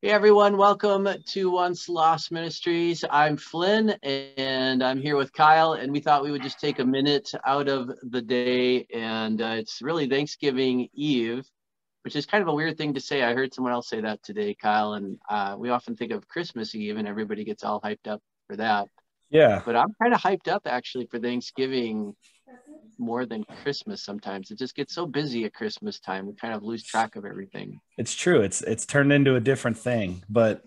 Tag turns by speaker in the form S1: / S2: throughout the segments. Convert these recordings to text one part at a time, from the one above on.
S1: Hey everyone, welcome to Once Lost Ministries. I'm Flynn and I'm here with Kyle, and we thought we would just take a minute out of the day. And uh, it's really Thanksgiving Eve, which is kind of a weird thing to say. I heard someone else say that today, Kyle, and uh, we often think of Christmas Eve and everybody gets all hyped up for that.
S2: Yeah.
S1: But I'm kind of hyped up actually for Thanksgiving more than Christmas sometimes. It just gets so busy at Christmas time. We kind of lose track of everything.
S2: It's true. It's it's turned into a different thing. But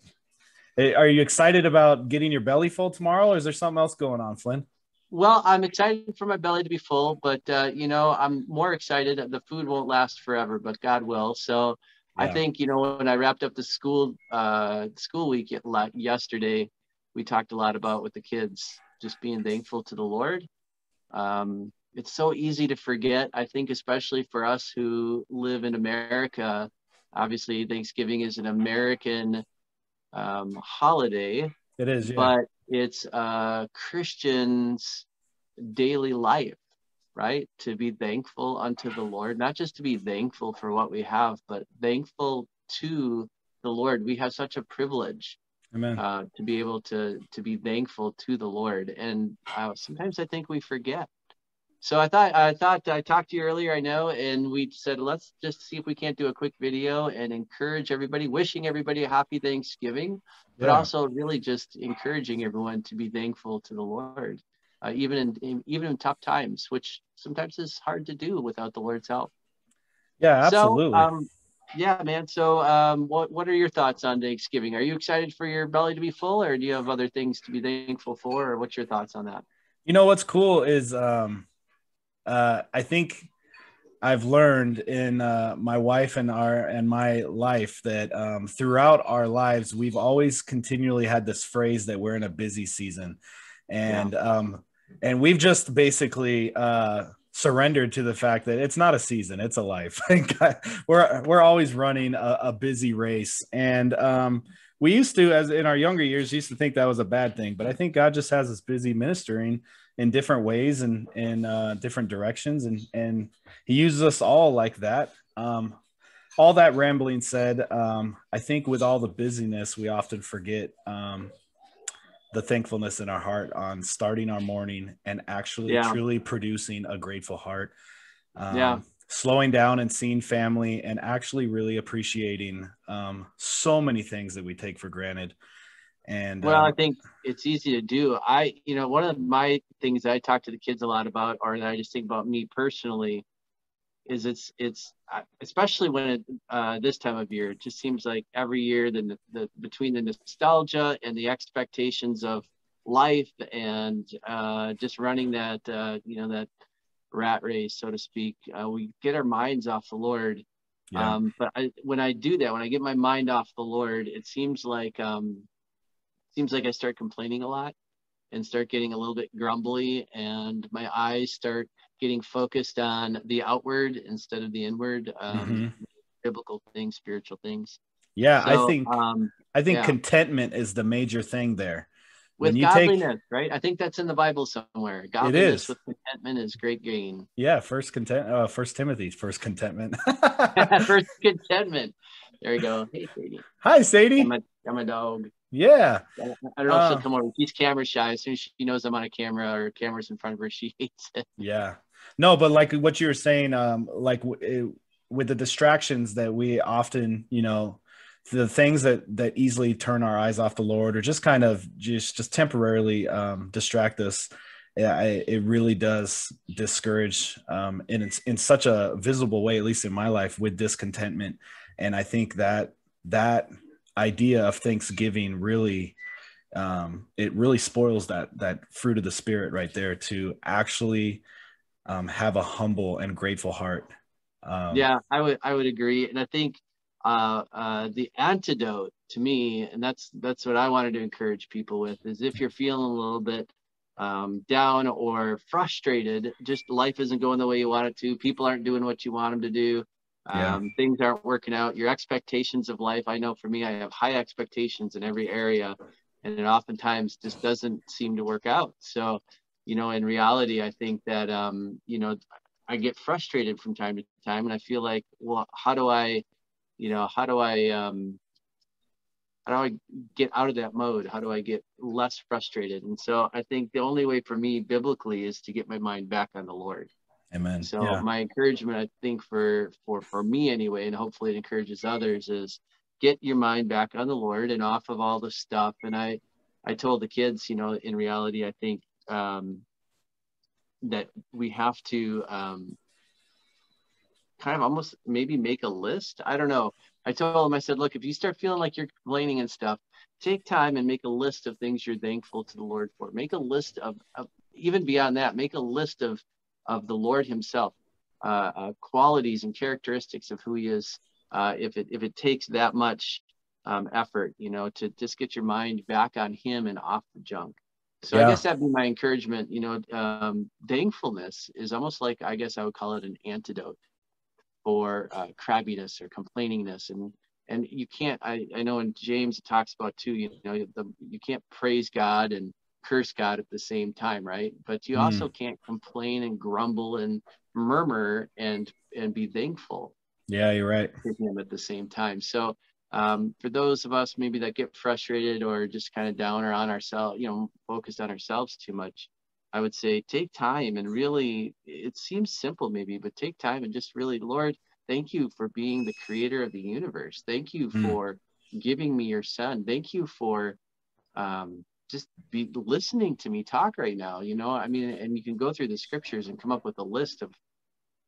S2: eh, are you excited about getting your belly full tomorrow or is there something else going on, Flynn?
S1: Well, I'm excited for my belly to be full, but uh, you know, I'm more excited. That the food won't last forever, but God will. So yeah. I think you know when I wrapped up the school uh, school week yesterday, we talked a lot about with the kids just being thankful to the Lord. Um, it's so easy to forget. I think, especially for us who live in America, obviously Thanksgiving is an American um, holiday.
S2: It is,
S1: yeah. but it's uh, Christians' daily life, right? To be thankful unto the Lord, not just to be thankful for what we have, but thankful to the Lord. We have such a privilege.
S2: Amen.
S1: Uh, to be able to to be thankful to the Lord, and uh, sometimes I think we forget so I thought I thought I talked to you earlier, I know, and we said let's just see if we can't do a quick video and encourage everybody, wishing everybody a happy Thanksgiving, but yeah. also really just encouraging everyone to be thankful to the Lord, uh, even in, in, even in tough times, which sometimes is hard to do without the Lord's help.
S2: Yeah, absolutely.
S1: So, um, yeah, man. So, um, what what are your thoughts on Thanksgiving? Are you excited for your belly to be full, or do you have other things to be thankful for, or what's your thoughts on that?
S2: You know what's cool is um, uh, I think I've learned in uh, my wife and our and my life that um, throughout our lives we've always continually had this phrase that we're in a busy season, and yeah. um, and we've just basically uh, surrendered to the fact that it's not a season, it's a life. we're we're always running a, a busy race, and um, we used to, as in our younger years, used to think that was a bad thing, but I think God just has us busy ministering in different ways and in uh, different directions, and and He uses us all like that. Um, all that rambling said, um, I think with all the busyness, we often forget um, the thankfulness in our heart on starting our morning and actually yeah. truly producing a grateful heart.
S1: Um, yeah.
S2: Slowing down and seeing family and actually really appreciating um, so many things that we take for granted. And
S1: well, um, I think it's easy to do. I, you know, one of my things I talk to the kids a lot about, or that I just think about me personally, is it's it's especially when it uh, this time of year, it just seems like every year the the between the nostalgia and the expectations of life and uh, just running that uh, you know that rat race, so to speak, uh, we get our minds off the Lord. Yeah. Um, but I, when I do that, when I get my mind off the Lord, it seems like um, seems like I start complaining a lot and start getting a little bit grumbly and my eyes start getting focused on the outward instead of the inward um, mm-hmm. biblical things spiritual things.
S2: Yeah so, i think um, i think yeah. contentment is the major thing there.
S1: With godliness take... right? I think that's in the bible somewhere. Godliness with contentment is great gain.
S2: Yeah first content uh first timothy first contentment.
S1: First contentment. There you go. Hey sadie.
S2: Hi sadie.
S1: I'm a, I'm a dog
S2: yeah.
S1: I don't know if she'll uh, come over. She's camera shy. As soon as she knows I'm on a camera or cameras in front of her, she hates it.
S2: Yeah. No, but like what you were saying, um, like w- with the distractions that we often, you know, the things that that easily turn our eyes off the Lord or just kind of just just temporarily um, distract us. Yeah, it really does discourage um, in in such a visible way, at least in my life, with discontentment. And I think that that idea of Thanksgiving really um, it really spoils that that fruit of the spirit right there to actually um, have a humble and grateful heart.
S1: Um, yeah, I would I would agree, and I think uh, uh, the antidote to me, and that's that's what I wanted to encourage people with, is if you're feeling a little bit um, down or frustrated, just life isn't going the way you want it to, people aren't doing what you want them to do yeah. um, things aren't working out your expectations of life i know for me i have high expectations in every area and it oftentimes just doesn't seem to work out so you know in reality i think that um, you know i get frustrated from time to time and i feel like well how do i you know how do i um, how do I get out of that mode? How do I get less frustrated? And so I think the only way for me biblically is to get my mind back on the Lord.
S2: Amen.
S1: So
S2: yeah.
S1: my encouragement, I think for for for me anyway, and hopefully it encourages others, is get your mind back on the Lord and off of all the stuff. And I I told the kids, you know, in reality, I think um, that we have to um, kind of almost maybe make a list. I don't know. I told them, I said, look, if you start feeling like you're complaining and stuff, take time and make a list of things you're thankful to the Lord for. Make a list of, of even beyond that, make a list of of the Lord Himself, uh, uh, qualities and characteristics of who He is. Uh, if it if it takes that much um, effort, you know, to just get your mind back on Him and off the junk. So yeah. I guess that'd be my encouragement. You know, um, thankfulness is almost like I guess I would call it an antidote for uh, crabbiness or complainingness and and you can't I, I know in james it talks about too you know the, you can't praise god and curse god at the same time right but you mm. also can't complain and grumble and murmur and and be thankful
S2: yeah you're right
S1: him at the same time so um, for those of us maybe that get frustrated or just kind of down or on ourselves you know focused on ourselves too much I would say take time and really, it seems simple maybe, but take time and just really, Lord, thank you for being the creator of the universe. Thank you mm. for giving me your son. Thank you for um, just be listening to me talk right now. You know, I mean, and you can go through the scriptures and come up with a list of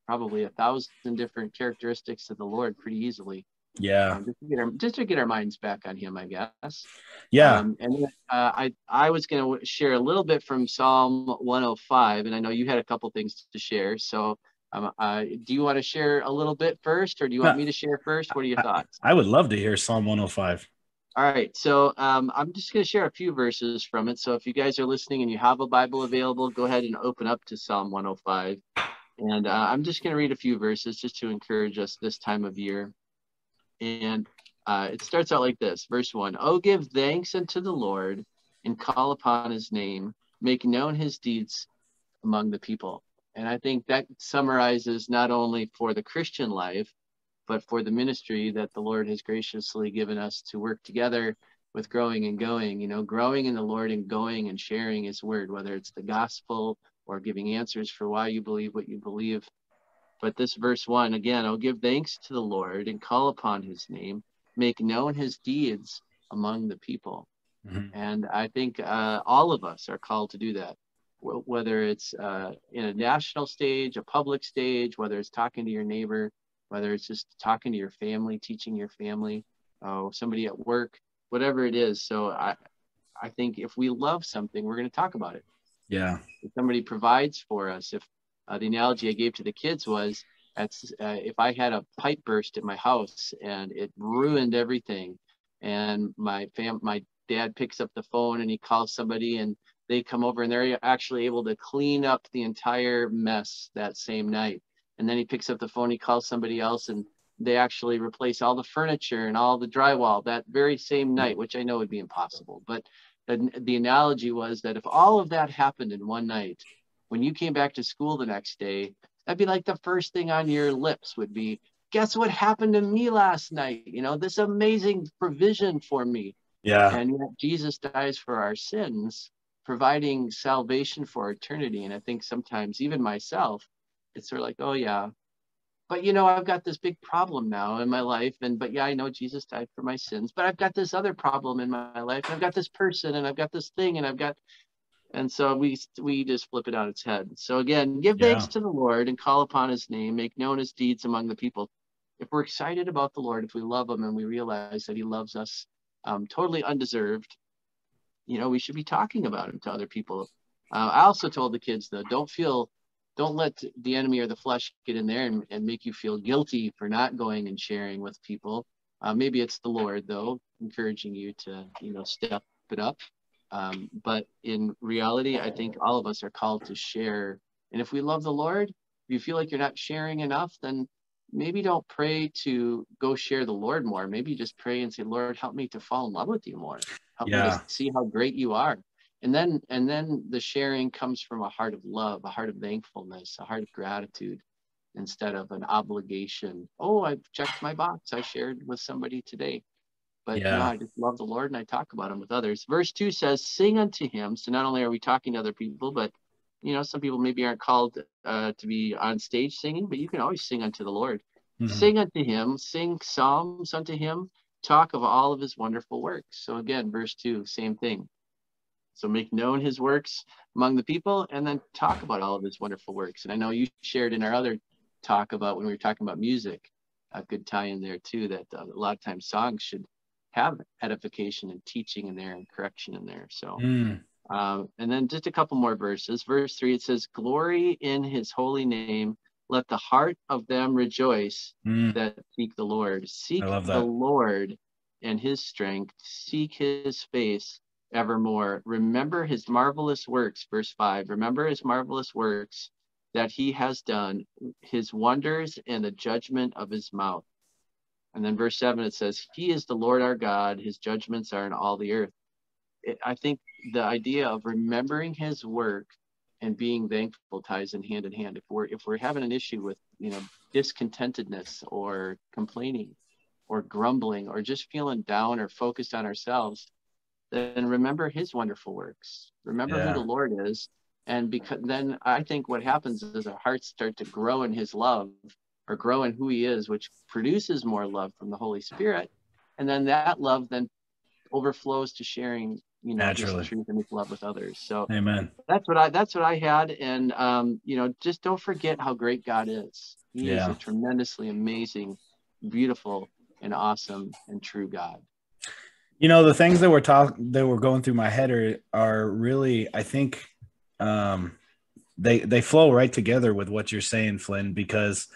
S1: probably a thousand different characteristics of the Lord pretty easily.
S2: Yeah. Um,
S1: just, to get our, just to get our minds back on him, I guess.
S2: Yeah.
S1: Um, and uh, I, I was going to share a little bit from Psalm 105, and I know you had a couple things to share. So um, uh, do you want to share a little bit first, or do you want me to share first? What are your thoughts?
S2: I, I would love to hear Psalm 105.
S1: All right, so um, I'm just going to share a few verses from it. So if you guys are listening and you have a Bible available, go ahead and open up to Psalm 105. And uh, I'm just going to read a few verses just to encourage us this time of year. And uh, it starts out like this verse one Oh, give thanks unto the Lord and call upon his name, make known his deeds among the people. And I think that summarizes not only for the Christian life, but for the ministry that the Lord has graciously given us to work together with growing and going, you know, growing in the Lord and going and sharing his word, whether it's the gospel or giving answers for why you believe what you believe. But this verse one, again, I'll give thanks to the Lord and call upon his name, make known his deeds among the people. Mm-hmm. And I think uh, all of us are called to do that, whether it's uh, in a national stage, a public stage, whether it's talking to your neighbor, whether it's just talking to your family, teaching your family, uh, somebody at work, whatever it is. So I, I think if we love something, we're going to talk about it.
S2: Yeah.
S1: If somebody provides for us, if uh, the analogy I gave to the kids was that's uh, if I had a pipe burst at my house and it ruined everything, and my fam my dad picks up the phone and he calls somebody and they come over and they're actually able to clean up the entire mess that same night. And then he picks up the phone, he calls somebody else and they actually replace all the furniture and all the drywall that very same mm. night, which I know would be impossible. But the, the analogy was that if all of that happened in one night, when you came back to school the next day, that'd be like the first thing on your lips would be, guess what happened to me last night? You know, this amazing provision for me.
S2: Yeah.
S1: And yet Jesus dies for our sins, providing salvation for eternity. And I think sometimes, even myself, it's sort of like, oh, yeah. But you know, I've got this big problem now in my life. And but yeah, I know Jesus died for my sins, but I've got this other problem in my life. I've got this person and I've got this thing and I've got and so we we just flip it on its head. So again, give yeah. thanks to the Lord and call upon his name, make known his deeds among the people. If we're excited about the Lord, if we love him and we realize that he loves us um, totally undeserved, you know, we should be talking about him to other people. Uh, I also told the kids though, don't feel, don't let the enemy or the flesh get in there and, and make you feel guilty for not going and sharing with people. Uh, maybe it's the Lord though, encouraging you to, you know, step it up um, but in reality, I think all of us are called to share. And if we love the Lord, if you feel like you're not sharing enough, then maybe don't pray to go share the Lord more. Maybe just pray and say, Lord, help me to fall in love with you more. Help yeah. me to see how great you are. And then and then the sharing comes from a heart of love, a heart of thankfulness, a heart of gratitude instead of an obligation. Oh, I've checked my box. I shared with somebody today. but
S2: Yeah.
S1: no, I just love the Lord and I talk about him with others. Verse two says, sing unto him. So not only are we talking to other people, but you know, some people maybe aren't called uh, to be on stage singing, but you can always sing unto the Lord.
S2: Mhm.
S1: Sing unto him, sing psalms unto him, talk of all of his wonderful works. So again, verse two, same thing. So make known his works among the people and then talk about all of his wonderful works. And I know you shared in our other talk about when we were talking about music, a good tie in there too, that uh, a lot of times songs should have edification and teaching in there and correction in there. So,
S2: Mm.
S1: um, and then just a couple more verses. Verse three, it says, Glory in his holy name. Let the heart of them rejoice
S2: Mm.
S1: that seek the Lord. Seek the. Lord and his strength. Seek his face evermore. Remember his marvelous works. Verse 5. Remember his marvelous works that he has done, his wonders and the judgment of his mouth. And then verse 7 it says, He is the Lord our God, his judgments are in all the earth. It, I think the idea of remembering his work and being thankful ties in hand in hand. If we're if we're having an issue with you know discontentedness or complaining or grumbling or just feeling down or focused on ourselves, then remember his wonderful works. Remember
S2: Yeah.
S1: who the Lord is. And because then I think what happens is our hearts start to grow in his love or grow in who he is, which produces more love from the Holy Spirit. And then that love then overflows to sharing, you know,
S2: Naturally.
S1: truth and his love with others. So
S2: Amen.
S1: that's what I that's what I had. And um, you know, just don't forget how great God is. He is a tremendously amazing, beautiful, and awesome and true God.
S2: You know, the things that were talking that were going through my head are are really, I think, um, they they flow right together with what you're saying, Flynn, because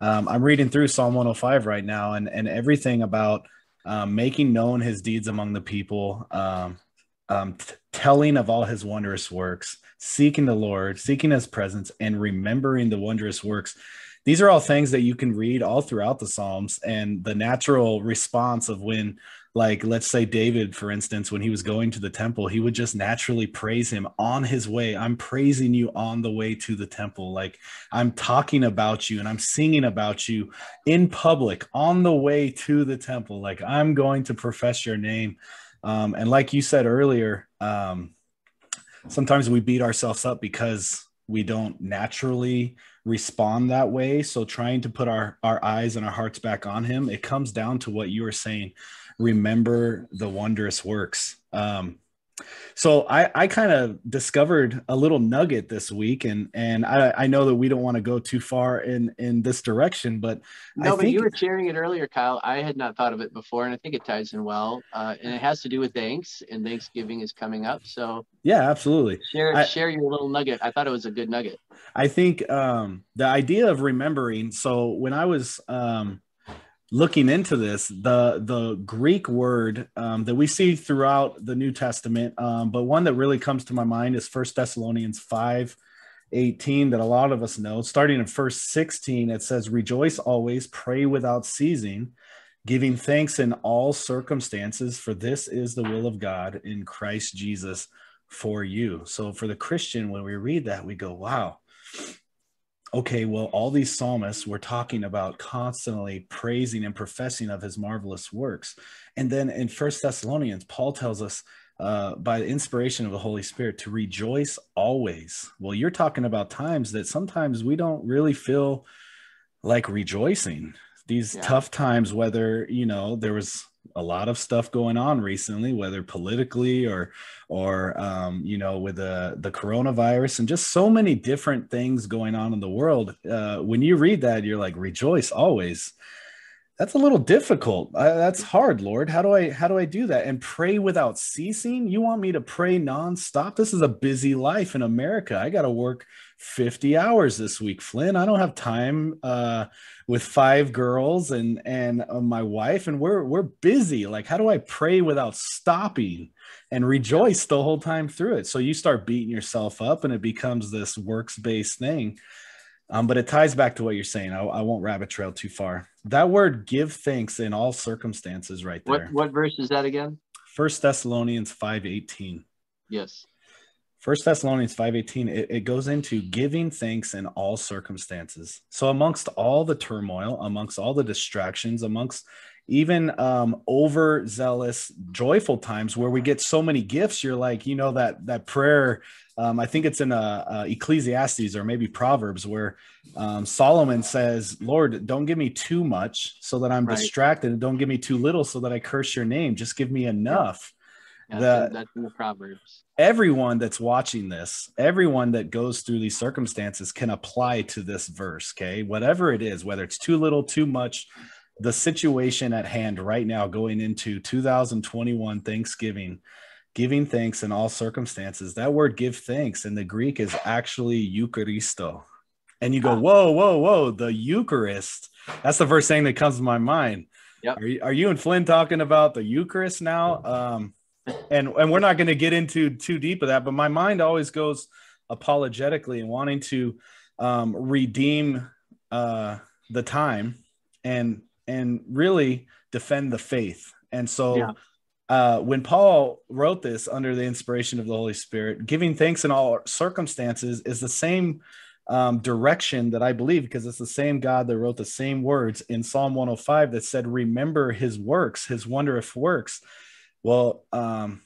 S2: um, I'm reading through Psalm 105 right now, and and everything about um, making known His deeds among the people, um, um, t- telling of all His wondrous works, seeking the Lord, seeking His presence, and remembering the wondrous works. These are all things that you can read all throughout the Psalms, and the natural response of when like let's say david for instance when he was going to the temple he would just naturally praise him on his way. I'm praising you on the way to the temple. Like i'm talking about you and i'm singing about you in public on the way to the temple. Like i'm going to profess your name. Um, and like you said earlier um, sometimes we beat ourselves up because we don't naturally respond that way. So trying to put our our eyes and our hearts back on him it comes down to what you were saying remember the wondrous works. Um, so I, I kind of discovered a little nugget this week, and and I, I know that we don't want to go too far in in this direction, but
S1: No,
S2: I
S1: but you were sharing it earlier, Kyle. I had not thought of it before, and I think it ties in well. Uh, and it has to do with thanks, and Thanksgiving is coming up. So
S2: yeah, absolutely.
S1: share
S2: I-
S1: share your little nugget. I thought it was a good nugget.
S2: I think um, the idea of remembering. So when I was um, looking into this, the the Greek word um, that we see throughout the New Testament, um, but one that really comes to my mind is First Thessalonians five. 18 that a lot of us know starting in verse 16 it says rejoice always pray without ceasing giving thanks in all circumstances for this is the will of god in christ jesus for you so for the christian when we read that we go wow okay, well, all these psalmists were talking about constantly praising and professing of his marvelous works. And then in First Thessalonians, Paul tells us uh, by the inspiration of the Holy Spirit to rejoice always. Well, you're talking about times that sometimes we don't really feel like rejoicing. These
S1: Yeah.
S2: tough times, whether, you know, there was a lot of stuff going on recently, whether politically or or um, you know with the the coronavirus and just so many different things going on in the world. Uh, when you read that, you're like, rejoice always. That's a little difficult. Uh, that's hard, Lord. How do I how do I do that? And pray without ceasing? You want me to pray nonstop? This is a busy life in America. I got to work 50 hours this week, Flynn. I don't have time uh, with five girls and and uh, my wife, and we're we're busy. Like, how do I pray without stopping and rejoice the whole time through it? So you start beating yourself up, and it becomes this works based thing. Um, but it ties back to what you're saying. I, I won't rabbit trail too far. That word "give thanks in all circumstances" right there.
S1: What what verse is that again?
S2: First Thessalonians five eighteen.
S1: Yes.
S2: First Thessalonians 5:18 it, it goes into giving thanks in all circumstances. So amongst all the turmoil, amongst all the distractions, amongst even um, overzealous, joyful times where we get so many gifts. You're like, you know, that that prayer. Um, I think it's in uh, uh, Ecclesiastes or maybe Proverbs where um, Solomon says, "Lord, don't give me too much so that I'm right. distracted, and don't give me too little so that I curse Your name. Just give me enough."
S1: Yeah, the, that's in the Proverbs.
S2: Everyone that's watching this, everyone that goes through these circumstances can apply to this verse. Okay, whatever it is, whether it's too little, too much the situation at hand right now going into 2021 Thanksgiving, giving thanks in all circumstances. That word give thanks in the Greek is actually Eucharisto. And you go, ah. whoa, whoa, whoa, the Eucharist. That's the first thing that comes to my mind. Yep. Are, you, are you and Flynn talking about the Eucharist now? Um, and, and we're not going to get into too deep of that, but my mind always goes apologetically and wanting to um, redeem uh, the time and and really defend the faith. And so yeah. uh, when Paul wrote this under the inspiration of the Holy Spirit, giving thanks in all circumstances is the same um, direction that I believe because it's the same God that wrote the same words in Psalm 105 that said, Remember his works, his wondrous works. Well, um,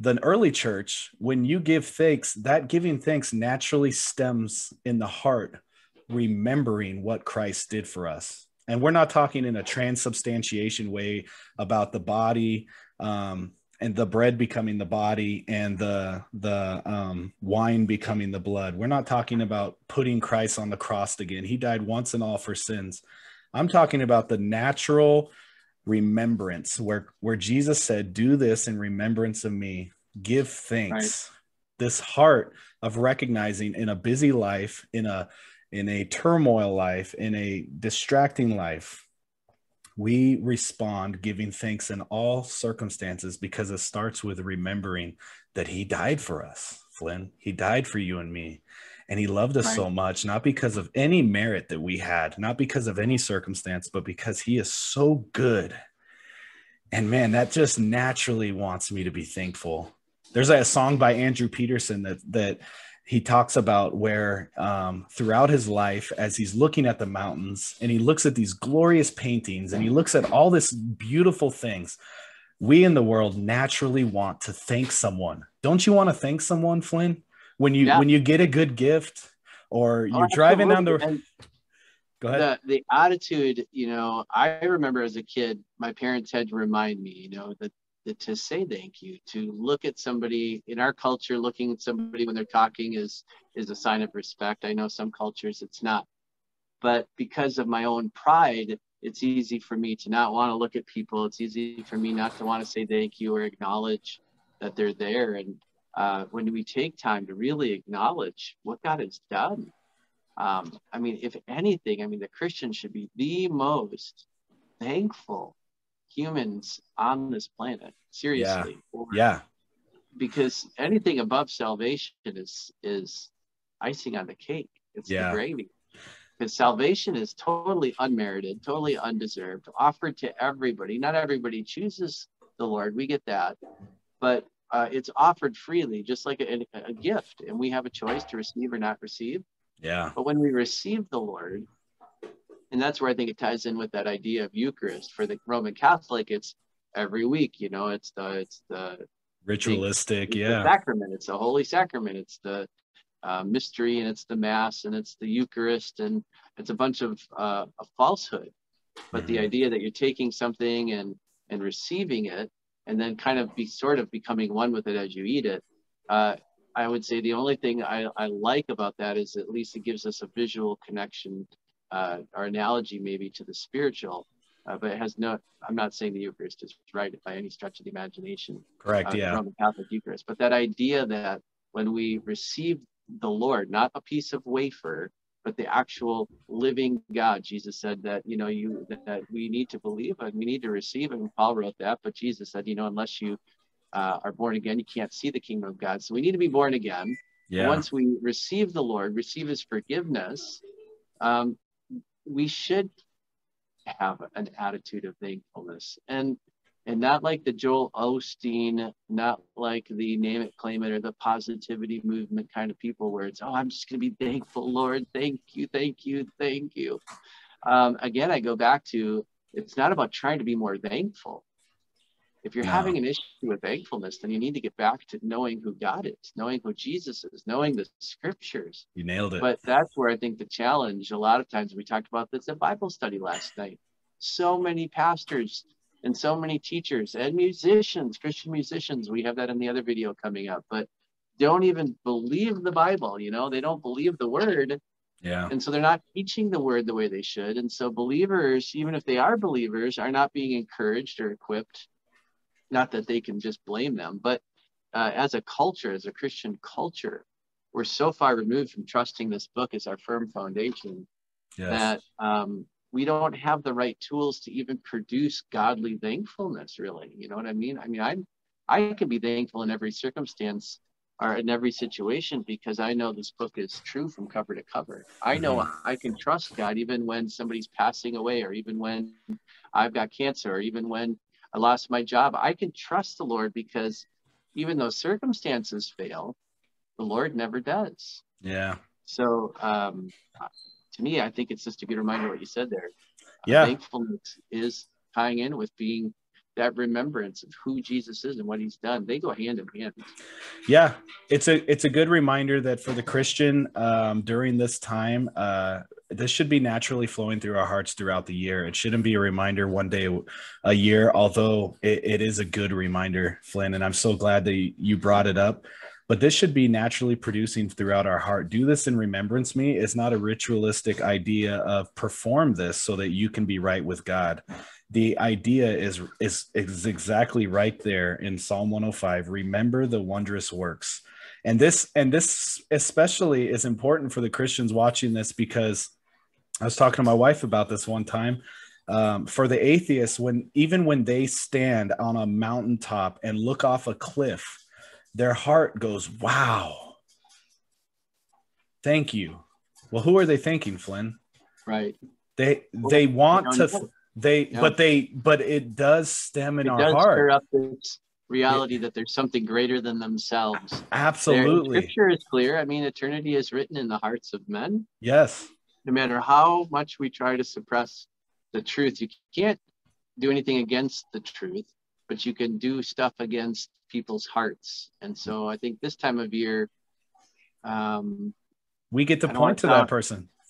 S2: the early church, when you give thanks, that giving thanks naturally stems in the heart, remembering what Christ did for us and we're not talking in a transubstantiation way about the body um, and the bread becoming the body and the the um, wine becoming the blood. We're not talking about putting Christ on the cross again. He died once and all for sins. I'm talking about the natural remembrance where where Jesus said, "Do this in remembrance of me. Give thanks." Right. This heart of recognizing in a busy life, in a in a turmoil life, in a distracting life, we respond giving thanks in all circumstances because it starts with remembering that he died for us, Flynn. He died for you and me. And he loved us right. so much, not because of any merit that we had, not because of any circumstance, but because he is so good. And man, that just naturally wants me to be thankful. There's a song by Andrew Peterson that that he talks about where um, throughout his life, as he's looking at the mountains and he looks at these glorious paintings and he looks at all this beautiful things, we in the world naturally want to thank someone. Don't you want to thank someone, Flynn? When you yeah. when you get a good gift or you're oh, driving down the and
S1: Go ahead. The, the attitude, you know, I remember as a kid, my parents had to remind me, you know, that to say thank you to look at somebody in our culture looking at somebody when they're talking is is a sign of respect. I know some cultures it's not. But because of my own pride it's easy for me to not want to look at people. It's easy for me not to want to say thank you or acknowledge that they're there. And uh, when we take time to really acknowledge what god has done um, i mean if anything i mean the christian should be the most thankful humans on this planet. Seriously.
S2: Yeah. yeah.
S1: Because anything above salvation is is icing on the cake. It's yeah. the gravy. Because salvation is totally unmerited, totally undeserved, offered to everybody. Not everybody chooses the Lord. We get that. But uh, it's offered freely, just like a, a gift. And we have a choice to receive or not receive.
S2: Yeah.
S1: But when we receive the Lord, and that's where I think it ties in with that idea of Eucharist. For the Roman Catholic, it's every week. You know, it's the it's the
S2: ritualistic, it's yeah,
S1: the sacrament. It's the Holy Sacrament. It's the uh, mystery, and it's the Mass, and it's the Eucharist, and it's a bunch of uh, a falsehood. But mm-hmm. the idea that you're taking something and and receiving it, and then kind of be sort of becoming one with it as you eat it. Uh, I would say the only thing I, I like about that is at least it gives us a visual connection uh, or analogy maybe to the spiritual, uh, but it has no. I'm not saying the Eucharist is right by any stretch of the imagination.
S2: Correct. Uh, yeah.
S1: From the Catholic Eucharist, but that idea that when we receive the Lord, not a piece of wafer, but the actual living God. Jesus said that you know you that we need to believe and we need to receive, and Paul wrote that. But Jesus said, you know, unless you uh, are born again, you can't see the kingdom of God. So we need to be born again. Yeah. Once we receive the Lord, receive His forgiveness, um, we should have an attitude of thankfulness and and not like the Joel Osteen, not like the name it, claim it, or the positivity movement kind of people where it's, oh, I'm just going to be thankful, Lord. Thank you, thank you, thank you. Um, again, I go back to it's not about trying to be more thankful. If you're no. having an issue with thankfulness, then you need to get back to knowing who God is, knowing who Jesus is, knowing the scriptures.
S2: You nailed it.
S1: But that's where I think the challenge, a lot of times we talked about this at Bible study last night. So many pastors and so many teachers and musicians, Christian musicians, we have that in the other video coming up, but don't even believe the Bible, you know, they don't believe the word.
S2: Yeah.
S1: And so they're not teaching the word the way they should. And so believers, even if they are believers, are not being encouraged or equipped. Not that they can just blame them, but uh, as a culture, as a Christian culture, we're so far removed from trusting this book as our firm foundation yes. that um, we don't have the right tools to even produce godly thankfulness. Really, you know what I mean? I mean, I'm I can be thankful in every circumstance or in every situation because I know this book is true from cover to cover. I know mm-hmm. I can trust God even when somebody's passing away, or even when I've got cancer, or even when I lost my job. I can trust the Lord because even though circumstances fail, the Lord never does.
S2: Yeah.
S1: So um, to me, I think it's just a good reminder what you said there.
S2: Yeah.
S1: Uh, thankfulness is tying in with being that remembrance of who Jesus is and what he's done. They go hand in hand.
S2: Yeah, it's a it's a good reminder that for the Christian um, during this time, uh, this should be naturally flowing through our hearts throughout the year. It shouldn't be a reminder one day a year, although it, it is a good reminder, Flynn. And I'm so glad that you brought it up. But this should be naturally producing throughout our heart. Do this in remembrance me. It's not a ritualistic idea of perform this so that you can be right with God the idea is, is is exactly right there in Psalm 105. Remember the wondrous works. And this and this especially is important for the Christians watching this because I was talking to my wife about this one time. Um, for the atheists, when even when they stand on a mountaintop and look off a cliff, their heart goes, "Wow, thank you." Well, who are they thanking, Flynn?
S1: Right.
S2: They they want to they, but they, but it does stem in it our heart. Stir up
S1: this reality that there's something greater than themselves.
S2: Absolutely.
S1: Their scripture is clear. I mean, eternity is written in the hearts of men.
S2: Yes.
S1: No matter how much we try to suppress the truth, you can't do anything against the truth, but you can do stuff against people's hearts. And so I think this time of year, um,
S2: we get to point to that person.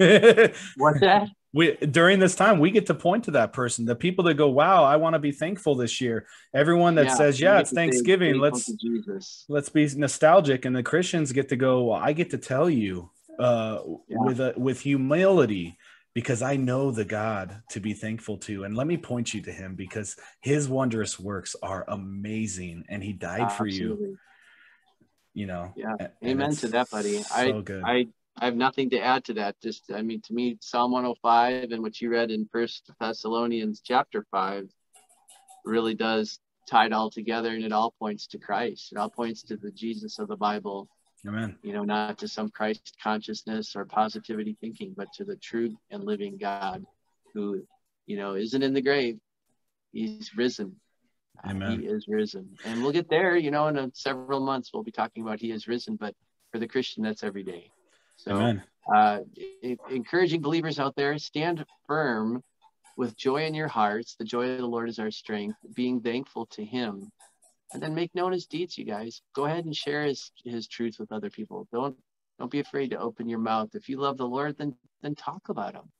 S1: What's that?
S2: we during this time we get to point to that person the people that go wow i want to be thankful this year everyone that yeah, says yeah it's thanksgiving let's let's be nostalgic and the christians get to go well i get to tell you uh, yeah. with a with humility because i know the god to be thankful to and let me point you to him because his wondrous works are amazing and he died for you you know
S1: yeah amen to that buddy so i good. i I have nothing to add to that. Just, I mean, to me, Psalm 105 and what you read in First Thessalonians chapter five really does tie it all together, and it all points to Christ. It all points to the Jesus of the Bible.
S2: Amen.
S1: You know, not to some Christ consciousness or positivity thinking, but to the true and living God, who, you know, isn't in the grave. He's risen.
S2: Amen.
S1: He is risen, and we'll get there. You know, in a, several months, we'll be talking about He is risen. But for the Christian, that's every day. So, uh, encouraging believers out there, stand firm with joy in your hearts. The joy of the Lord is our strength, being thankful to Him. And then make known His deeds, you guys. Go ahead and share His, his truth with other people. Don't don't be afraid to open your mouth. If you love the Lord, then then talk about Him.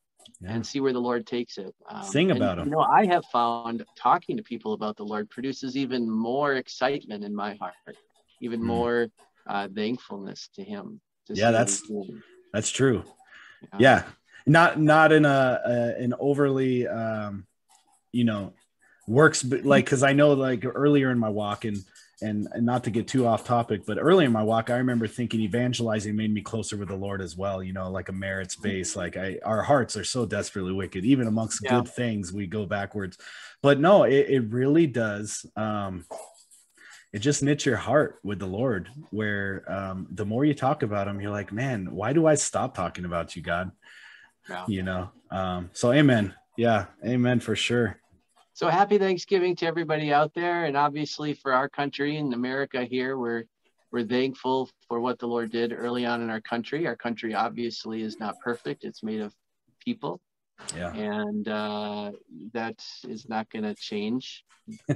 S1: Yeah. and see where the Lord takes it.
S2: Um, Sing about
S1: and, him. You know, I have found talking to people about the Lord produces even more excitement in my heart, even mm. more uh, thankfulness to Him
S2: yeah, that's that's true. Yeah. yeah. not not in a, a an overly um, you know works like because I know like earlier in my walk and, and and not to get too off topic, but earlier in my walk, I remember thinking evangelizing made me closer with the Lord as well. You know, like a merits base. Like I, our hearts are so desperately wicked. Even amongst yeah. good things, we go backwards. But no, it, it really does. Um, it just knits your heart with the Lord, where um, the more you talk about Him, you're like, man, why do I stop talking about you, God? Yeah. You know, um, so amen. Yeah, amen for sure.
S1: So happy Thanksgiving to everybody out there, and obviously for our country and America here, we're we're thankful for what the Lord did early on in our country. Our country obviously is not perfect; it's made of people,
S2: Yeah.
S1: And uh, that is not going to change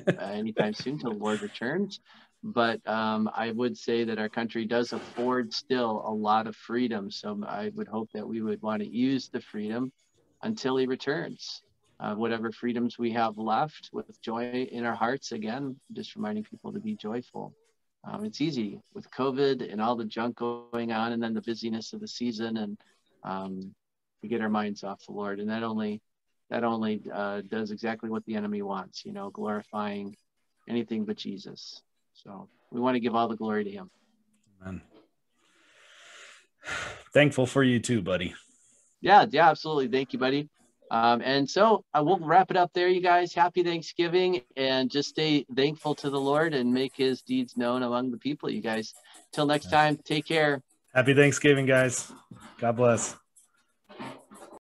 S1: uh, anytime soon until the Lord returns. But um, I would say that our country does afford still a lot of freedom. So I would hope that we would want to use the freedom until he returns. Uh, whatever freedoms we have left with joy in our hearts, again, just reminding people to be joyful. Um, it's easy with COVID and all the junk going on, and then the busyness of the season, and um, we get our minds off the Lord, and that only that only uh, does exactly what the enemy wants, you know, glorifying anything but Jesus. So we want to give all the glory to Him.
S2: Amen. Thankful for you too, buddy.
S1: Yeah, yeah, absolutely. Thank you, buddy. Um, and so I uh, will wrap it up there, you guys. Happy Thanksgiving and just stay thankful to the Lord and make his deeds known among the people, you guys. Till next time, take care.
S2: Happy Thanksgiving, guys. God bless.